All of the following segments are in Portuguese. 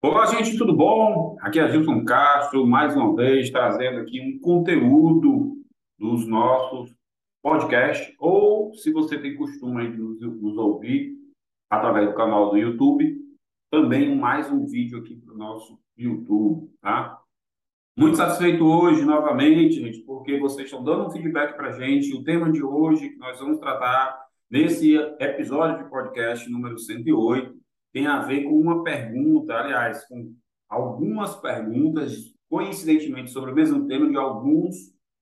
Olá, gente, tudo bom? Aqui é Gilson Castro, mais uma vez trazendo aqui um conteúdo dos nossos podcasts, ou se você tem costume de nos, nos ouvir através do canal do YouTube, também mais um vídeo aqui para o nosso YouTube, tá? Muito satisfeito hoje, novamente, gente, porque vocês estão dando um feedback para a gente. O tema de hoje que nós vamos tratar nesse episódio de podcast número 108 tem a ver com uma pergunta, aliás, com algumas perguntas, coincidentemente, sobre o mesmo tema de alguns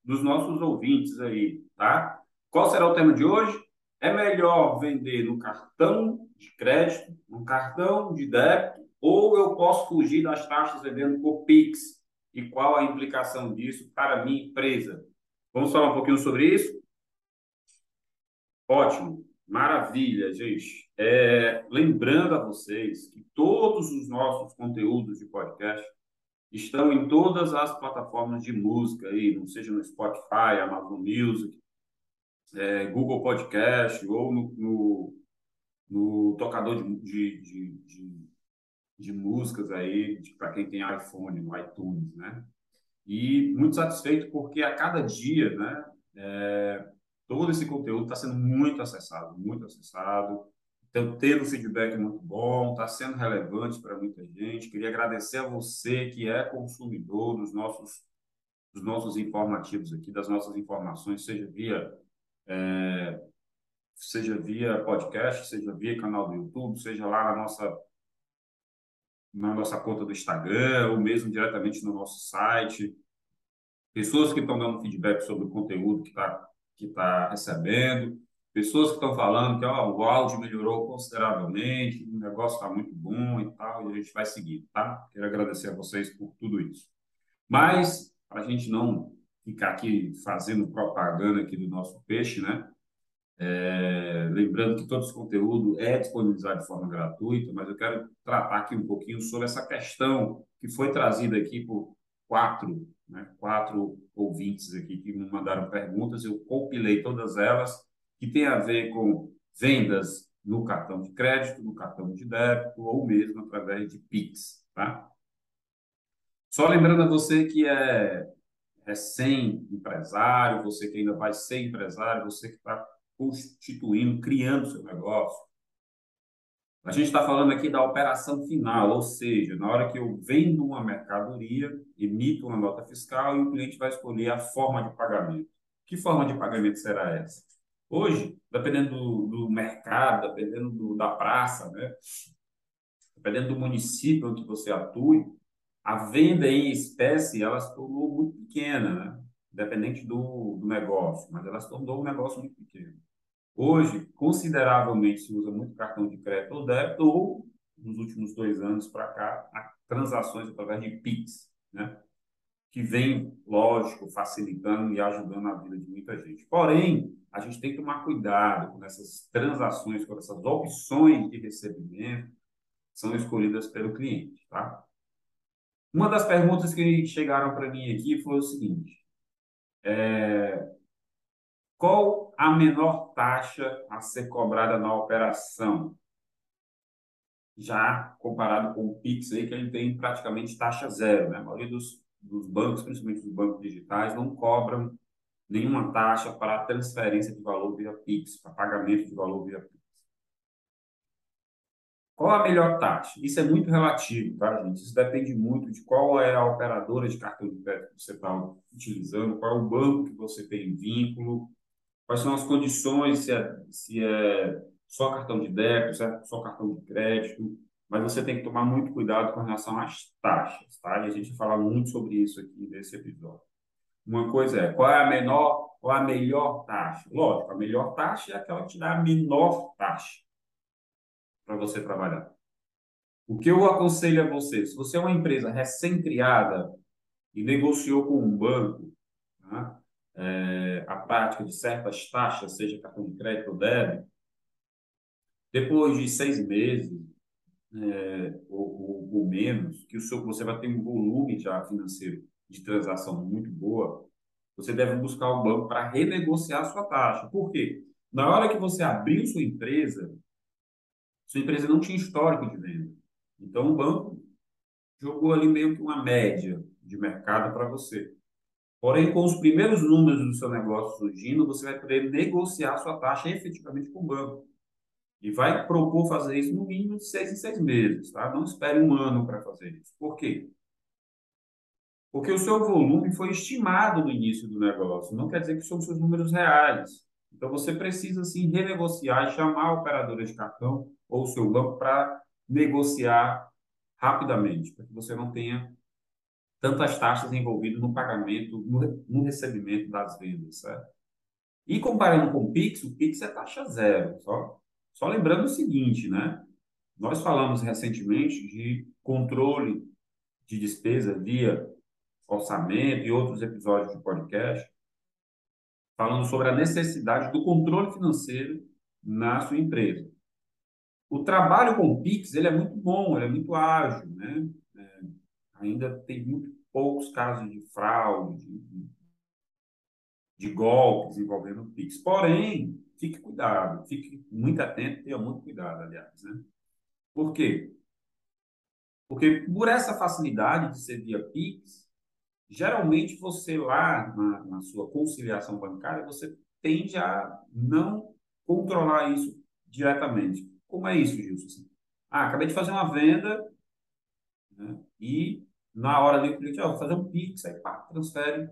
dos nossos ouvintes aí, tá? Qual será o tema de hoje? É melhor vender no cartão de crédito, no cartão de débito, ou eu posso fugir das taxas vendendo por Pix? E qual a implicação disso para a minha empresa? Vamos falar um pouquinho sobre isso? Ótimo. Maravilha, gente. É, lembrando a vocês que todos os nossos conteúdos de podcast estão em todas as plataformas de música aí, não seja no Spotify, Amazon Music, é, Google Podcast ou no, no, no tocador de, de, de, de, de músicas aí, para quem tem iPhone, no iTunes, né? E muito satisfeito porque a cada dia, né? É, todo esse conteúdo está sendo muito acessado, muito acessado. Então, tendo um feedback muito bom, está sendo relevante para muita gente. Queria agradecer a você que é consumidor dos nossos, dos nossos informativos aqui, das nossas informações, seja via, é, seja via podcast, seja via canal do YouTube, seja lá na nossa, na nossa conta do Instagram, ou mesmo diretamente no nosso site. Pessoas que estão dando feedback sobre o conteúdo que está que está recebendo, pessoas que estão falando que ó, o áudio melhorou consideravelmente, o negócio está muito bom e tal, e a gente vai seguir, tá? Quero agradecer a vocês por tudo isso. Mas, para a gente não ficar aqui fazendo propaganda aqui do nosso peixe, né? É, lembrando que todo esse conteúdo é disponibilizado de forma gratuita, mas eu quero tratar aqui um pouquinho sobre essa questão que foi trazida aqui por quatro né, quatro ouvintes aqui que me mandaram perguntas, eu compilei todas elas, que tem a ver com vendas no cartão de crédito, no cartão de débito, ou mesmo através de Pix. Tá? Só lembrando a você que é recém-empresário, você que ainda vai ser empresário, você que está constituindo, criando seu negócio, a gente está falando aqui da operação final, ou seja, na hora que eu vendo uma mercadoria, emito uma nota fiscal e o cliente vai escolher a forma de pagamento. Que forma de pagamento será essa? Hoje, dependendo do, do mercado, dependendo do, da praça, né? dependendo do município onde você atue, a venda em espécie ela se tornou muito pequena, né? independente do, do negócio, mas ela se tornou um negócio muito pequeno. Hoje, consideravelmente, se usa muito cartão de crédito ou débito, ou, nos últimos dois anos para cá, transações através de PIX, né? que vem, lógico, facilitando e ajudando a vida de muita gente. Porém, a gente tem que tomar cuidado com essas transações, com essas opções de recebimento são escolhidas pelo cliente. Tá? Uma das perguntas que chegaram para mim aqui foi o seguinte: é, qual a menor taxa a ser cobrada na operação? Já comparado com o Pix, aí, que ele tem praticamente taxa zero. Né? A maioria dos, dos bancos, principalmente os bancos digitais, não cobram nenhuma taxa para transferência de valor via Pix, para pagamento de valor via Pix. Qual a melhor taxa? Isso é muito relativo, tá, gente? Isso depende muito de qual é a operadora de cartão de crédito que você está utilizando, qual é o banco que você tem vínculo, quais são as condições, se é, se é só cartão de débito, se é só cartão de crédito, mas você tem que tomar muito cuidado com relação às taxas, tá? E a gente falar muito sobre isso aqui nesse episódio. Uma coisa é, qual é a menor, qual é a melhor taxa? Lógico, a melhor taxa é aquela que te dá a menor taxa para você trabalhar. O que eu aconselho a você, se você é uma empresa recém-criada e negociou com um banco, tá? É, a prática de certas taxas, seja cartão de crédito ou débito, depois de seis meses é, ou, ou, ou, menos, que o seu, você vai ter um volume já financeiro de transação muito boa, você deve buscar o banco para renegociar a sua taxa. Por quê? Na hora que você abriu sua empresa, sua empresa não tinha histórico de venda. Então, o banco jogou ali meio que uma média de mercado para você. Porém, com os primeiros números do seu negócio surgindo, você vai poder negociar sua taxa efetivamente com o banco. E vai propor fazer isso no mínimo de seis em seis meses, tá? Não espere um ano para fazer isso. Por quê? Porque o seu volume foi estimado no início do negócio. Não quer dizer que são seus números reais. Então, você precisa, sim, renegociar e chamar a operadora de cartão ou o seu banco para negociar rapidamente, para que você não tenha tantas taxas envolvidas no pagamento, no, no recebimento das vendas, certo? E comparando com o Pix, o Pix é taxa zero. Só, só lembrando o seguinte, né? Nós falamos recentemente de controle de despesa via orçamento e outros episódios de podcast, falando sobre a necessidade do controle financeiro na sua empresa. O trabalho com o Pix ele é muito bom, ele é muito ágil, né? É, ainda tem muito poucos casos de fraude, de, de golpes envolvendo o Pix. Porém, fique cuidado, fique muito atento, tenha muito cuidado, aliás, né? Por quê? Porque por essa facilidade de ser via Pix, geralmente você lá na, na sua conciliação bancária, você tende a não controlar isso diretamente. Como é isso, Gilson? Ah, acabei de fazer uma venda né, e na hora ali o cliente, ó, vou fazer um Pix, aí pá, transfere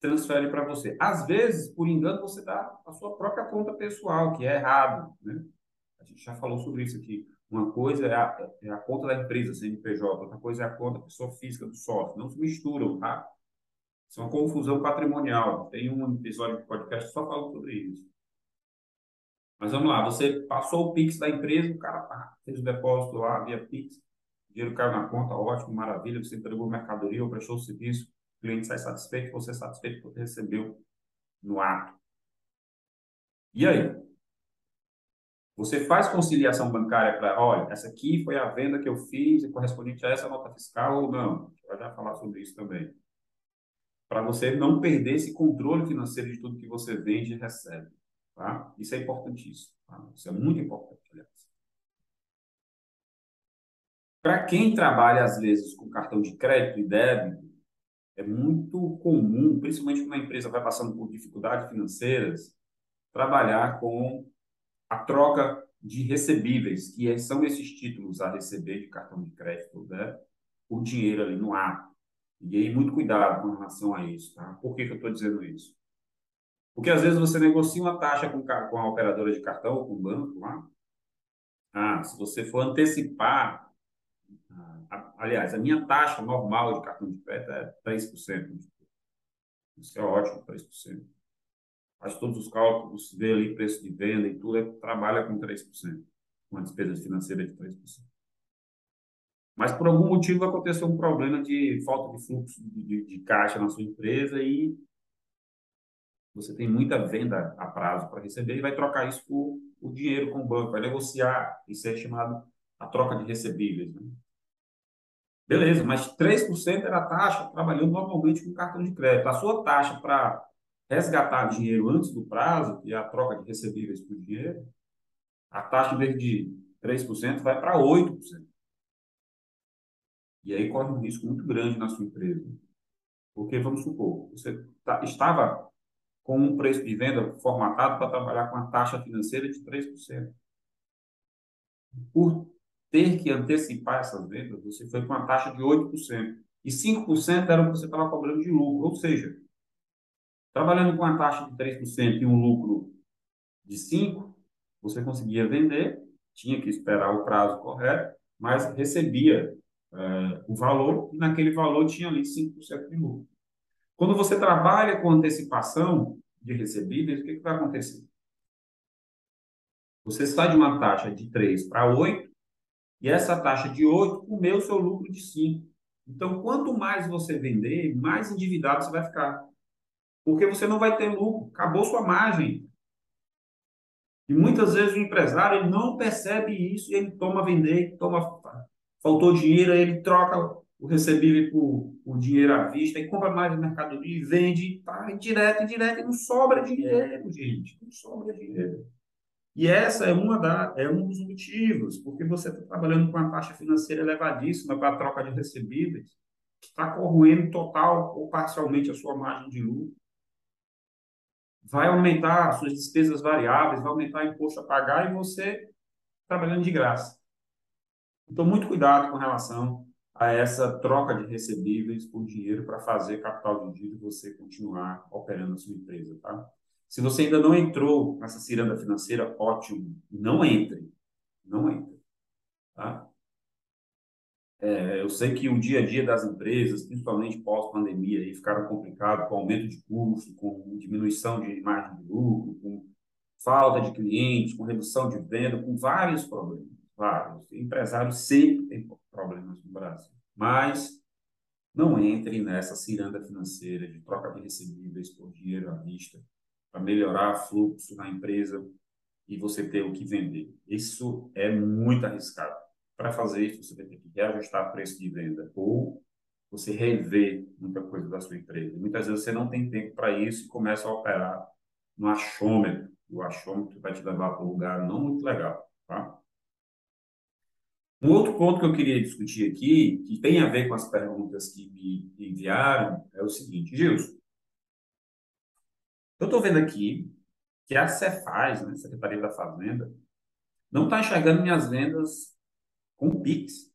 transfere para você. Às vezes, por engano, você dá a sua própria conta pessoal, que é errado. Né? A gente já falou sobre isso aqui. Uma coisa é a, é a conta da empresa, CNPJ, outra coisa é a conta da pessoa física do sócio. Não se misturam, tá? Isso é uma confusão patrimonial. Tem um episódio de podcast só falando sobre isso. Mas vamos lá, você passou o Pix da empresa, o cara pá, fez o depósito lá via Pix, dinheiro caiu na conta, ótimo, maravilha, você entregou mercadoria ou prestou serviço, o cliente sai satisfeito, você é satisfeito porque recebeu no ato. E aí? Você faz conciliação bancária para, olha, essa aqui foi a venda que eu fiz e correspondente a essa nota fiscal ou não? A gente vai já falar sobre isso também. Para você não perder esse controle financeiro de tudo que você vende e recebe. Tá? Isso é importantíssimo. Tá? Isso é muito importante, aliás. Para quem trabalha, às vezes, com cartão de crédito e débito, é muito comum, principalmente quando a empresa vai passando por dificuldades financeiras, trabalhar com a troca de recebíveis, que é, são esses títulos a receber de cartão de crédito, né, por dinheiro ali no ato. E aí, muito cuidado com relação a isso. Tá? Por que, que eu estou dizendo isso? Porque às vezes você negocia uma taxa com, com a operadora de cartão ou com o banco lá. Ah, se você for antecipar, aliás, a minha taxa normal de cartão de crédito é 3%. Isso é ótimo, 3%. Faz todos os cálculos, vê ali preço de venda e tudo, é, trabalha com 3%, com a despesa financeira de 3%. Mas por algum motivo aconteceu um problema de falta de fluxo de, de, caixa na sua empresa e você tem muita venda a prazo para receber e vai trocar isso por, por dinheiro com o banco, vai negociar, isso é chamado a troca de recebíveis. Né? Beleza, mas 3% era a taxa trabalhando normalmente com cartão de crédito. A sua taxa para resgatar dinheiro antes do prazo, que é a troca de recebíveis por dinheiro, a taxa, em vez de 3%, vai para 8%. E aí corre um risco muito grande na sua empresa. Porque, vamos supor, você tá, estava com um preço de venda formatado para trabalhar com a taxa financeira de 3%. Por ter que antecipar essas vendas, você foi com a taxa de 8%. E 5% era o que você estava cobrando de lucro. Ou seja, trabalhando com a taxa de 3% e um lucro de 5%, você conseguia vender, tinha que esperar o prazo correto, mas recebia é, o valor, e naquele valor tinha ali 5% de lucro. Quando você trabalha com antecipação de recebíveis, o que, que vai acontecer? Você sai de uma taxa de 3 para 8, e essa taxa de 8 comeu o seu lucro de 5. Então, quanto mais você vender, mais endividado você vai ficar. Porque você não vai ter lucro, acabou sua margem. E muitas vezes o empresário ele não percebe isso e ele toma vender, toma faltou dinheiro, ele troca o recebível por, por dinheiro à vista e compra mais mercadoria e vende, tá? Direto, e direto, e não sobra dinheiro, gente. Não sobra dinheiro. E essa é uma da é um dos motivos, porque você está trabalhando com uma taxa financeira elevadíssima para a troca de recebíveis, que está corroendo total ou parcialmente a sua margem de lucro. Vai aumentar as suas despesas variáveis, vai aumentar o imposto a pagar e você trabalhando de graça. Então, muito cuidado com relação a essa troca de recebíveis por dinheiro para fazer capital de giro e você continuar operando a sua empresa, tá? Se você ainda não entrou nessa ciranda financeira, ótimo, não entre, não entre, tá? É, eu sei que o dia a dia das empresas, principalmente pós-pandemia, ficaram complicado com aumento de custo, com diminuição de margem de lucro, com falta de clientes, com redução de venda, com vários problemas, vários. Empresários sempre têm problemas no Brasil, mas não entre nessa ciranda financeira de troca de recebíveis por dinheiro à vista para melhorar fluxo na empresa e você ter o que vender. Isso é muito arriscado. Para fazer isso, você vai ter que reajustar o preço de venda ou você rever muita coisa da sua empresa. Muitas vezes você não tem tempo para isso e começa a operar no achômetro. O achômetro vai te levar para um lugar não muito legal. Tá? Um outro ponto que eu queria discutir aqui, que tem a ver com as perguntas que me enviaram, é o seguinte, Gilson, eu estou vendo aqui que a Cefaz, né, Secretaria da Fazenda, não está enxergando minhas vendas com PIX.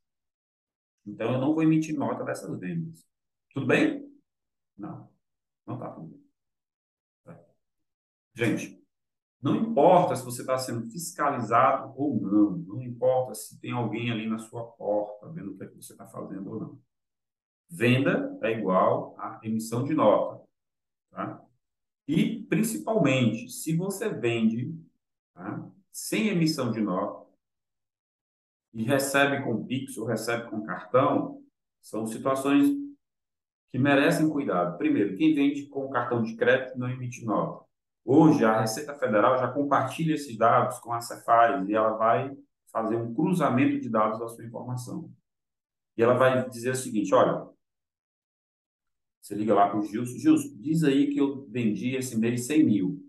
Então, eu não vou emitir nota dessas vendas. Tudo bem? Não, não está tudo bem. Tá. Gente, não importa se você está sendo fiscalizado ou não, não importa se tem alguém ali na sua porta vendo o que, é que você está fazendo ou não. Venda é igual a emissão de nota. Tá? Principalmente, se você vende tá, sem emissão de nota e recebe com Pix ou recebe com cartão, são situações que merecem cuidado. Primeiro, quem vende com cartão de crédito não emite nota. Hoje, a Receita Federal já compartilha esses dados com a Cefaz e ela vai fazer um cruzamento de dados da sua informação. E ela vai dizer o seguinte, olha, você liga lá para o Gilson, Gilson, diz aí que eu vendi esse mês 100 mil.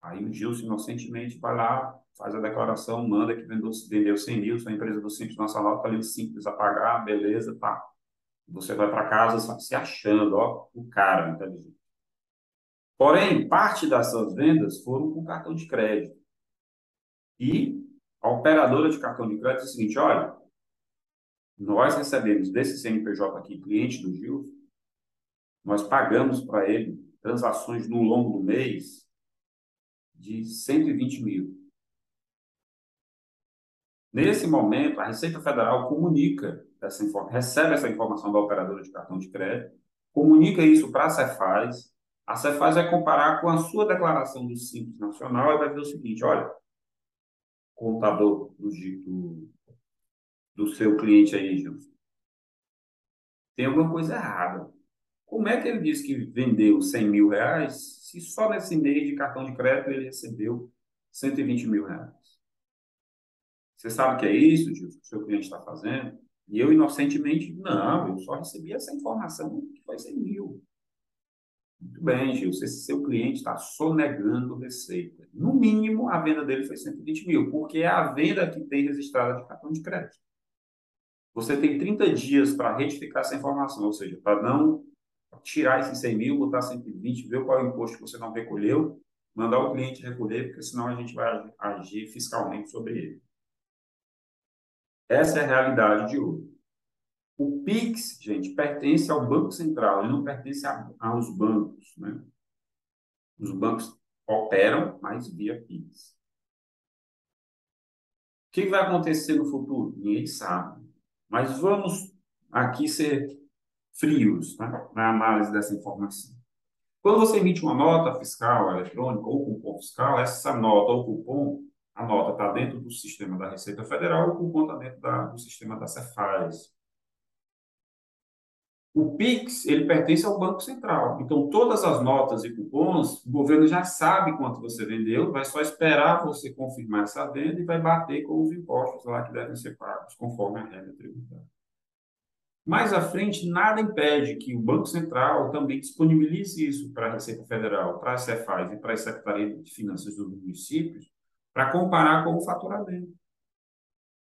Aí o Gilson inocentemente vai lá, faz a declaração, manda que vendeu, vendeu 100 mil, sua empresa do Simples Nacional está ali simples a pagar, beleza, tá. Você vai para casa se achando, ó, o cara inteligente. Porém, parte dessas vendas foram com cartão de crédito. E a operadora de cartão de crédito é o seguinte, olha, nós recebemos desse CNPJ aqui, cliente do Gil, nós pagamos para ele transações no longo do mês de 120 mil. Nesse momento, a Receita Federal comunica essa recebe essa informação da operadora de cartão de crédito, comunica isso para a Cefaz, a Cefaz vai comparar com a sua declaração do Simples Nacional e vai ver o seguinte, olha, contador do, do do seu cliente aí, Gilson. Tem alguma coisa errada. Como é que ele disse que vendeu 100 mil reais se só nesse mês de cartão de crédito ele recebeu 120 mil reais? Você sabe o que é isso, Gilson, que o seu cliente está fazendo? E eu, inocentemente, não, eu só recebi essa informação que foi 100 mil. Muito bem, Gilson, esse seu cliente está sonegando receita. No mínimo, a venda dele foi 120 mil, porque é a venda que tem registrada de cartão de crédito você tem 30 dias para retificar essa informação, ou seja, para não tirar esses 100 mil, botar 120, ver qual é o imposto que você não recolheu, mandar o cliente recolher, porque senão a gente vai agir fiscalmente sobre ele. Essa é a realidade de hoje. O PIX, gente, pertence ao Banco Central, ele não pertence a, aos bancos. Né? Os bancos operam, mas via PIX. O que vai acontecer no futuro? Ninguém sabe. Mas vamos aqui ser frios tá? na análise dessa informação. Quando você emite uma nota fiscal eletrônica ou cupom fiscal, essa nota ou cupom, a nota está dentro do sistema da Receita Federal, o cupom está dentro da, do sistema da Cefaz. O PIX, ele pertence ao Banco Central. Então, todas as notas e cupons, o governo já sabe quanto você vendeu, vai só esperar você confirmar essa venda e vai bater com os impostos lá que devem ser pagos, conforme a regra tributária. Mais à frente, nada impede que o Banco Central também disponibilize isso para a Receita Federal, para a Cefaz e para a Secretaria de Finanças dos municípios, para comparar com o faturamento.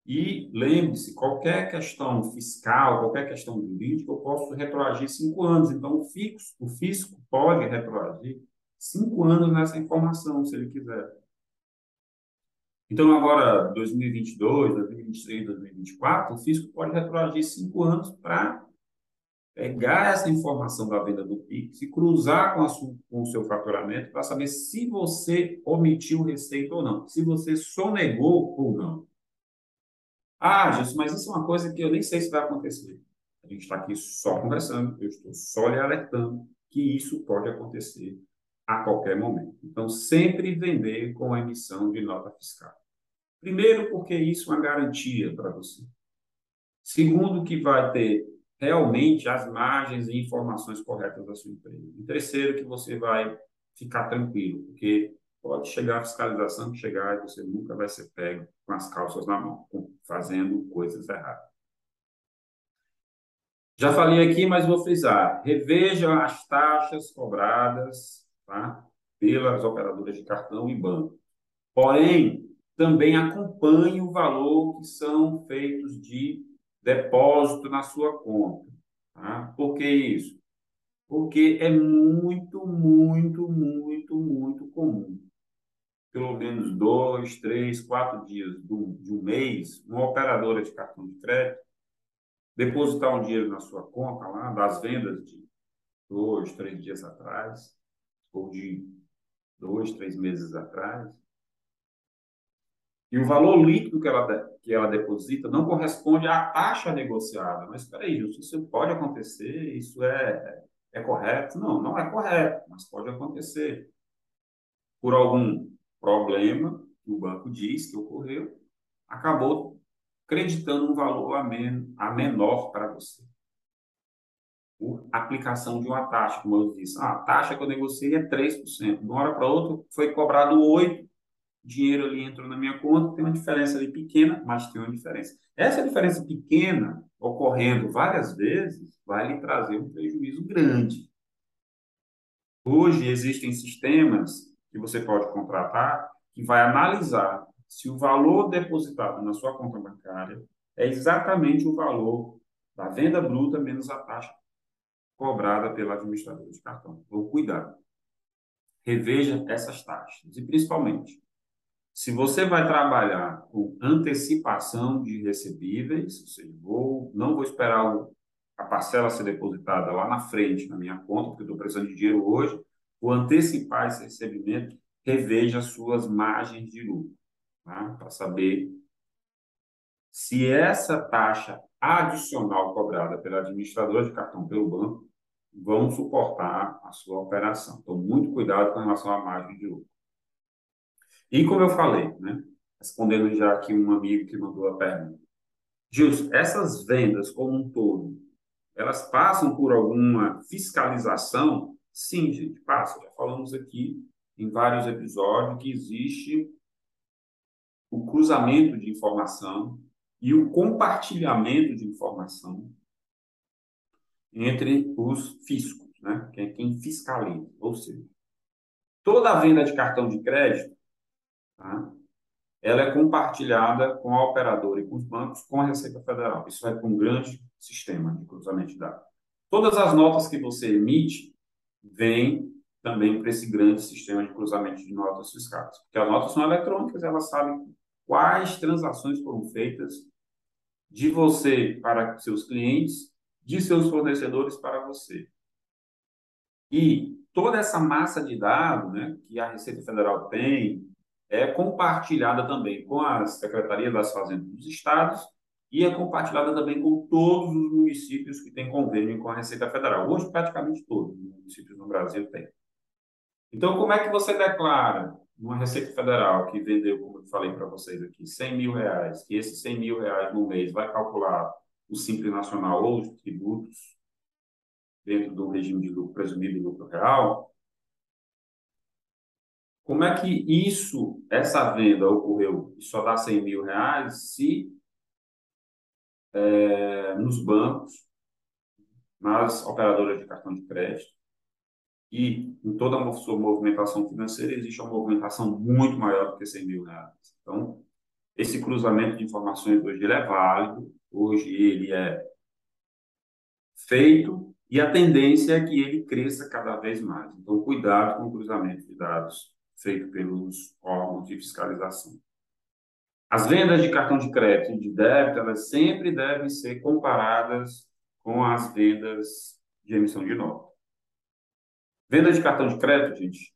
E lembre-se, qualquer questão fiscal, qualquer questão jurídica, eu posso retroagir cinco anos. Então, o, fixo, o fisco pode retroagir cinco anos nessa informação, se ele quiser. Então, agora, 2022, 2023, 2024, o fisco pode retroagir cinco anos para pegar essa informação da venda do PIX e cruzar com, com o seu faturamento para saber se você omitiu receita ou não, se você sonegou ou não. Ah, Jesus, mas isso é uma coisa que eu nem sei se vai acontecer. A gente está aqui só conversando, eu estou só lhe alertando que isso pode acontecer a qualquer momento. Então, sempre vender com a emissão de nota fiscal. Primeiro, porque isso é uma garantia para você. Segundo, que vai ter realmente as margens e informações corretas da sua empresa. E terceiro, que você vai ficar tranquilo, porque pode chegar a fiscalização que chegar e você nunca vai ser pego com as calças na mão, fazendo coisas erradas. Já falei aqui, mas vou frisar. Reveja as taxas cobradas tá, pelas operadoras de cartão e banco. Porém, também acompanhe o valor que são feitos de depósito na sua conta. Tá? Por que isso? Porque é muito, muito, muito, muito comum. Pelo menos dois, três, quatro dias de um mês, uma operadora de cartão de crédito depositar um dinheiro na sua conta lá, das vendas de dois, três dias atrás, ou de dois, três meses atrás, e o valor líquido que ela, que ela deposita não corresponde à taxa negociada. Mas espera aí, isso pode acontecer? Isso é, é correto? Não, não é correto, mas pode acontecer. Por algum problema que o banco diz que ocorreu, acabou acreditando um valor a, men a menor para você. Por aplicação de uma taxa, como eu disse. Ah, a taxa que eu negociei é 3%. De uma hora para outra foi cobrado 8%, dinheiro ali entrou na minha conta, tem uma diferença ali pequena, mas tem uma diferença. Essa diferença pequena, ocorrendo várias vezes, vai lhe trazer um prejuízo grande. Hoje existem sistemas que você pode contratar que vai analisar se o valor depositado na sua conta bancária é exatamente o valor da venda bruta menos a taxa cobrada pela administradora de cartão. Então, cuidado. Reveja essas taxas. E, principalmente, se você vai trabalhar com antecipação de recebíveis, ou seja, vou, não vou esperar o, a parcela ser depositada lá na frente na minha conta, porque estou precisando de dinheiro hoje, vou antecipar esse recebimento, reveja as suas margens de lucro, tá? para saber se essa taxa adicional cobrada pela administradora de cartão pelo banco vão suportar a sua operação. Então, muito cuidado com relação à margem de lucro. E como eu falei, né, respondendo já aqui um amigo que mandou a pergunta, Gilson, essas vendas como um todo, elas passam por alguma fiscalização? Sim, gente, passa. Já falamos aqui em vários episódios que existe o cruzamento de informação e o compartilhamento de informação entre os fiscos, né? que é quem fiscaliza. Ou seja, toda venda de cartão de crédito tá? ela é compartilhada com a operadora e com os bancos, com a Receita Federal. Isso é um grande sistema de cruzamento de dados. Todas as notas que você emite vêm também para esse grande sistema de cruzamento de notas fiscais. Porque as notas são eletrônicas, elas sabem quais transações foram feitas de você para seus clientes, de seus fornecedores para você. E toda essa massa de dados né, que a Receita Federal tem, é compartilhada também com a Secretaria das Fazendas dos Estados e é compartilhada também com todos os municípios que têm convênio com a Receita Federal. Hoje, praticamente todos os municípios no Brasil têm. Então, como é que você declara uma Receita Federal que vendeu, como eu falei para vocês aqui, 100 mil reais, que esses 100 mil reais no mês vai calcular o Simples Nacional ou os tributos dentro do regime de lucro presumido de lucro real, como é que isso, essa venda ocorreu e só dá 100 mil reais se é, nos bancos nas operadoras de cartão de crédito e em toda a sua movimentação financeira existe uma movimentação muito maior do que 100 mil reais. Então, esse cruzamento de informações hoje ele é válido, hoje ele é feito e a tendência é que ele cresça cada vez mais. Então, cuidado com o cruzamento de dados feito pelos órgãos de fiscalização. As vendas de cartão de crédito e de débito, elas sempre devem ser comparadas com as vendas de emissão de nota. Venda de cartão de crédito, gente,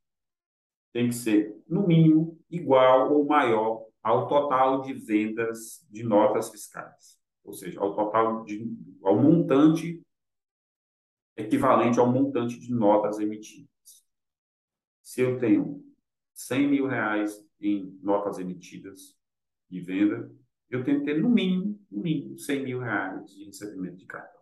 tem que ser, no mínimo, igual ou maior ao total de vendas de notas fiscais. Ou seja, ao total de, ao montante equivalente ao montante de notas emitidas. Se eu tenho 100 mil reais em notas emitidas de venda, eu tenho que ter no mínimo, no mínimo, 100 mil reais de recebimento de cartão.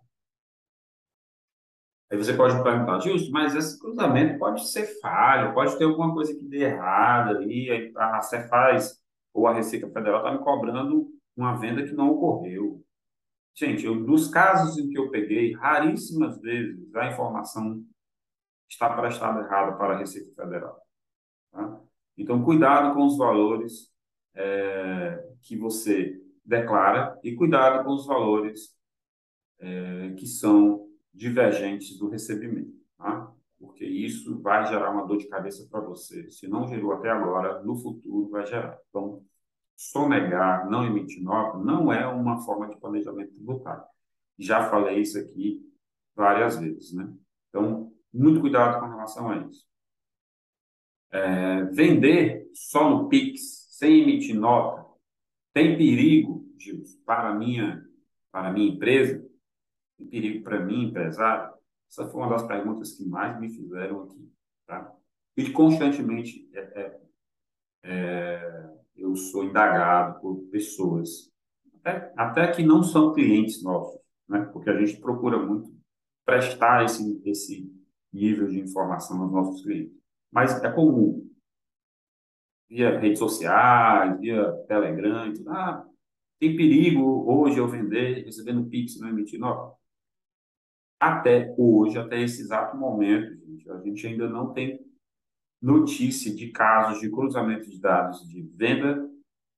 Aí você pode perguntar, justo, mas esse cruzamento pode ser falho, pode ter alguma coisa que dê errada ali, a Cefaz ou a Receita Federal está me cobrando uma venda que não ocorreu. Gente, eu, dos casos em que eu peguei, raríssimas vezes a informação está prestada errada para a Receita Federal. Tá? Então, cuidado com os valores é, que você declara e cuidado com os valores é, que são divergentes do recebimento, tá? porque isso vai gerar uma dor de cabeça para você. Se não gerou até agora, no futuro vai gerar. Então, sonegar, não emitir nota, não é uma forma de planejamento tributário. Já falei isso aqui várias vezes, né? Então, muito cuidado com relação a isso. É, vender só no Pix, sem emitir nota, tem perigo, Gilson, para minha, para minha empresa? Tem perigo para mim, empresário? Essa foi uma das perguntas que mais me fizeram aqui, tá? E constantemente é, é, é, eu sou indagado por pessoas, até, até que não são clientes nossos, né? Porque a gente procura muito prestar esse, esse nível de informação aos nossos clientes. Mas é comum, via redes sociais, via Telegram, tudo. Ah, tem perigo hoje eu vender, recebendo Pix, não emitir nota? Até hoje, até esse exato momento, gente, a gente ainda não tem notícia de casos de cruzamento de dados de venda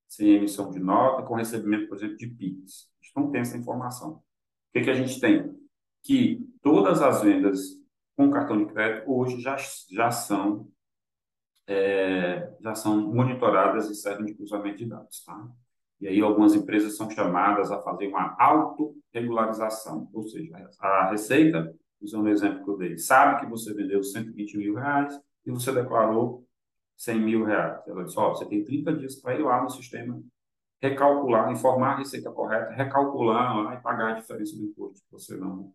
sem emissão de nota, com recebimento, por exemplo, de PIX. A gente não tem essa informação. O que, que a gente tem? Que todas as vendas com cartão de crédito hoje já, já são é, já são monitoradas e servem de cruzamento de dados, tá? E aí algumas empresas são chamadas a fazer uma autorregularização, ou seja, a Receita, usando o exemplo que eu dei, sabe que você vendeu 120 mil reais e você declarou 100 mil reais. Ela disse, ó, você tem 30 dias para ir lá no sistema, recalcular, informar a receita correta, recalcular lá e pagar a diferença do imposto que você não,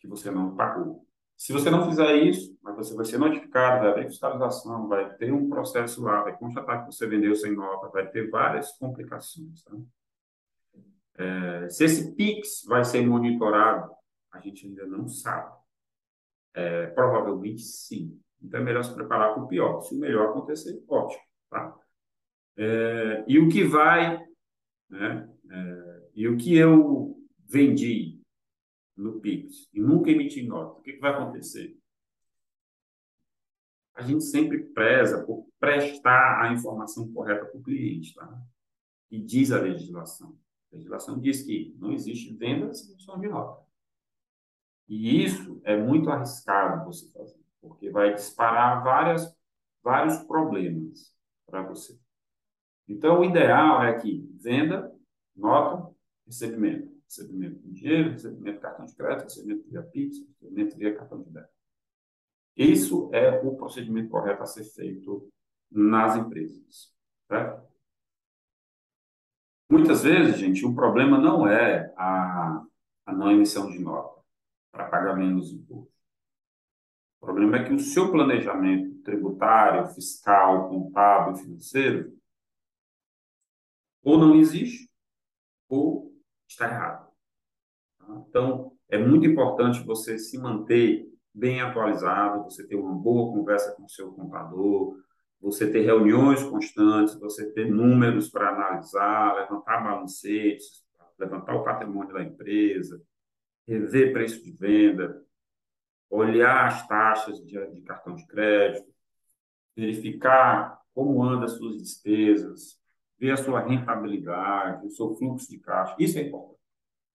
que você não pagou. Se você não fizer isso, você vai ser notificado, vai abrir fiscalização, vai ter um processo lá, vai constatar que você vendeu sem nota, vai ter várias complicações. Tá? É, se esse PIX vai ser monitorado, a gente ainda não sabe. É, provavelmente sim. Então é melhor se preparar para o pior. Se o melhor acontecer, ótimo. Tá? É, e o que vai, né? É, e o que eu vendi no Pix e nunca emiti nota, o que, que vai acontecer? A gente sempre preza por prestar a informação correta para o cliente, tá? E diz a legislação. A legislação diz que não existe venda sem emissão de nota. E isso é muito arriscado você fazer, porque vai disparar várias, vários problemas para você. Então, o ideal é que venda, nota, recebimento recebimento de dinheiro, recebimento de cartão de crédito, recebimento via Pix, recebimento via cartão de débito. Isso é o procedimento correto a ser feito nas empresas. Certo? Muitas vezes, gente, o problema não é a, a não emissão de nota para pagar menos imposto. O problema é que o seu planejamento tributário, fiscal, contábil, financeiro, ou não existe, ou está errado. Tá? Então, é muito importante você se manter bem atualizado, você ter uma boa conversa com o seu contador, você ter reuniões constantes, você ter números para analisar, levantar balancetes, levantar o patrimônio da empresa, rever preço de venda, olhar as taxas de, de cartão de crédito, verificar como andam as suas despesas, ver a sua rentabilidade, o seu fluxo de caixa. Isso é importante.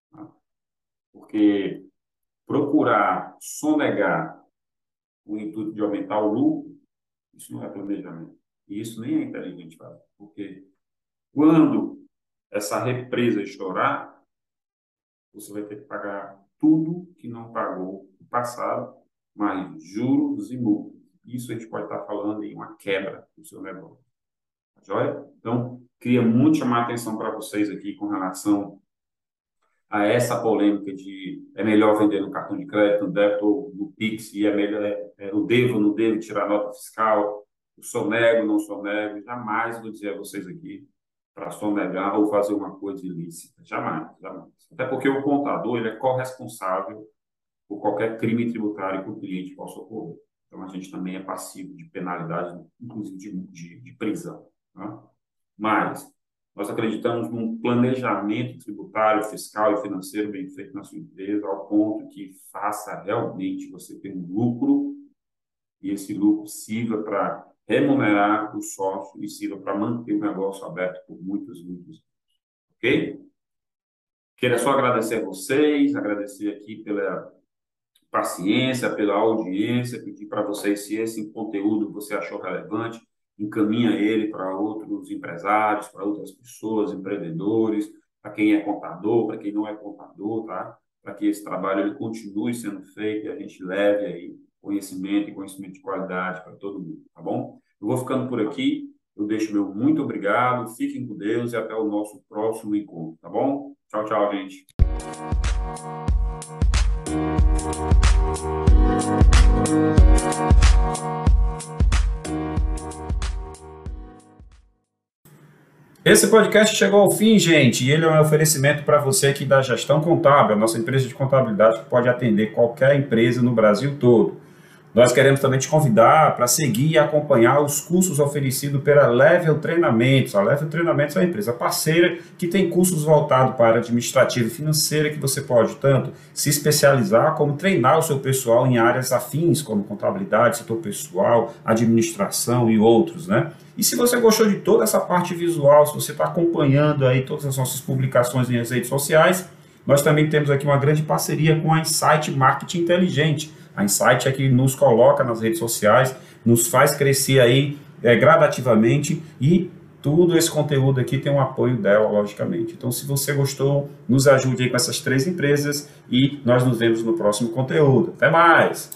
Tá? Porque procurar sonegar o intuito de aumentar o lucro, isso não é planejamento. E isso nem é inteligente fazer. Porque quando essa represa estourar, você vai ter que pagar tudo que não pagou no passado, mais juros e multas. Isso a gente pode estar falando em uma quebra do seu negócio. Tá joia? Então, queria muito chamar a atenção para vocês aqui com relação a essa polêmica de é melhor vender no cartão de crédito, no débito ou no Pix, e é melhor, é, é, devo, não devo tirar nota fiscal, eu sonego, não sonego, jamais vou dizer a vocês aqui para sonegar ou fazer uma coisa ilícita, jamais, jamais. Até porque o contador ele é corresponsável por qualquer crime tributário que o cliente possa ocorrer. Então, a gente também é passivo de penalidade, inclusive de, de, de prisão. Né? Mas nós acreditamos num planejamento tributário, fiscal e financeiro bem feito na sua empresa, ao ponto que faça realmente você ter um lucro e esse lucro sirva para remunerar o sócio e sirva para manter o negócio aberto por muitos, muitos anos. Ok? Queria só agradecer a vocês, agradecer aqui pela paciência, pela audiência, pedir para vocês se esse conteúdo você achou relevante, encaminha ele para outros empresários, para outras pessoas, empreendedores, para quem é contador, para quem não é contador, tá? Para que esse trabalho ele continue sendo feito e a gente leve aí conhecimento e conhecimento de qualidade para todo mundo, tá bom? Eu vou ficando por aqui, eu deixo meu muito obrigado, fiquem com Deus e até o nosso próximo encontro, tá bom? Tchau, tchau, gente. Esse podcast chegou ao fim, gente, e ele é um oferecimento para você aqui da Gestão Contábil, a nossa empresa de contabilidade que pode atender qualquer empresa no Brasil todo. Nós queremos também te convidar para seguir e acompanhar os cursos oferecidos pela Level Treinamentos. A Level Treinamentos é uma empresa parceira que tem cursos voltados para administrativa e financeira que você pode tanto se especializar como treinar o seu pessoal em áreas afins, como contabilidade, setor pessoal, administração e outros, né? E se você gostou de toda essa parte visual, se você está acompanhando aí todas as nossas publicações nas redes sociais, nós também temos aqui uma grande parceria com a Insight Marketing Inteligente a Insight é que nos coloca nas redes sociais, nos faz crescer aí é, gradativamente e tudo esse conteúdo aqui tem um apoio dela, logicamente. Então, se você gostou, nos ajude aí com essas três empresas e nós nos vemos no próximo conteúdo. Até mais!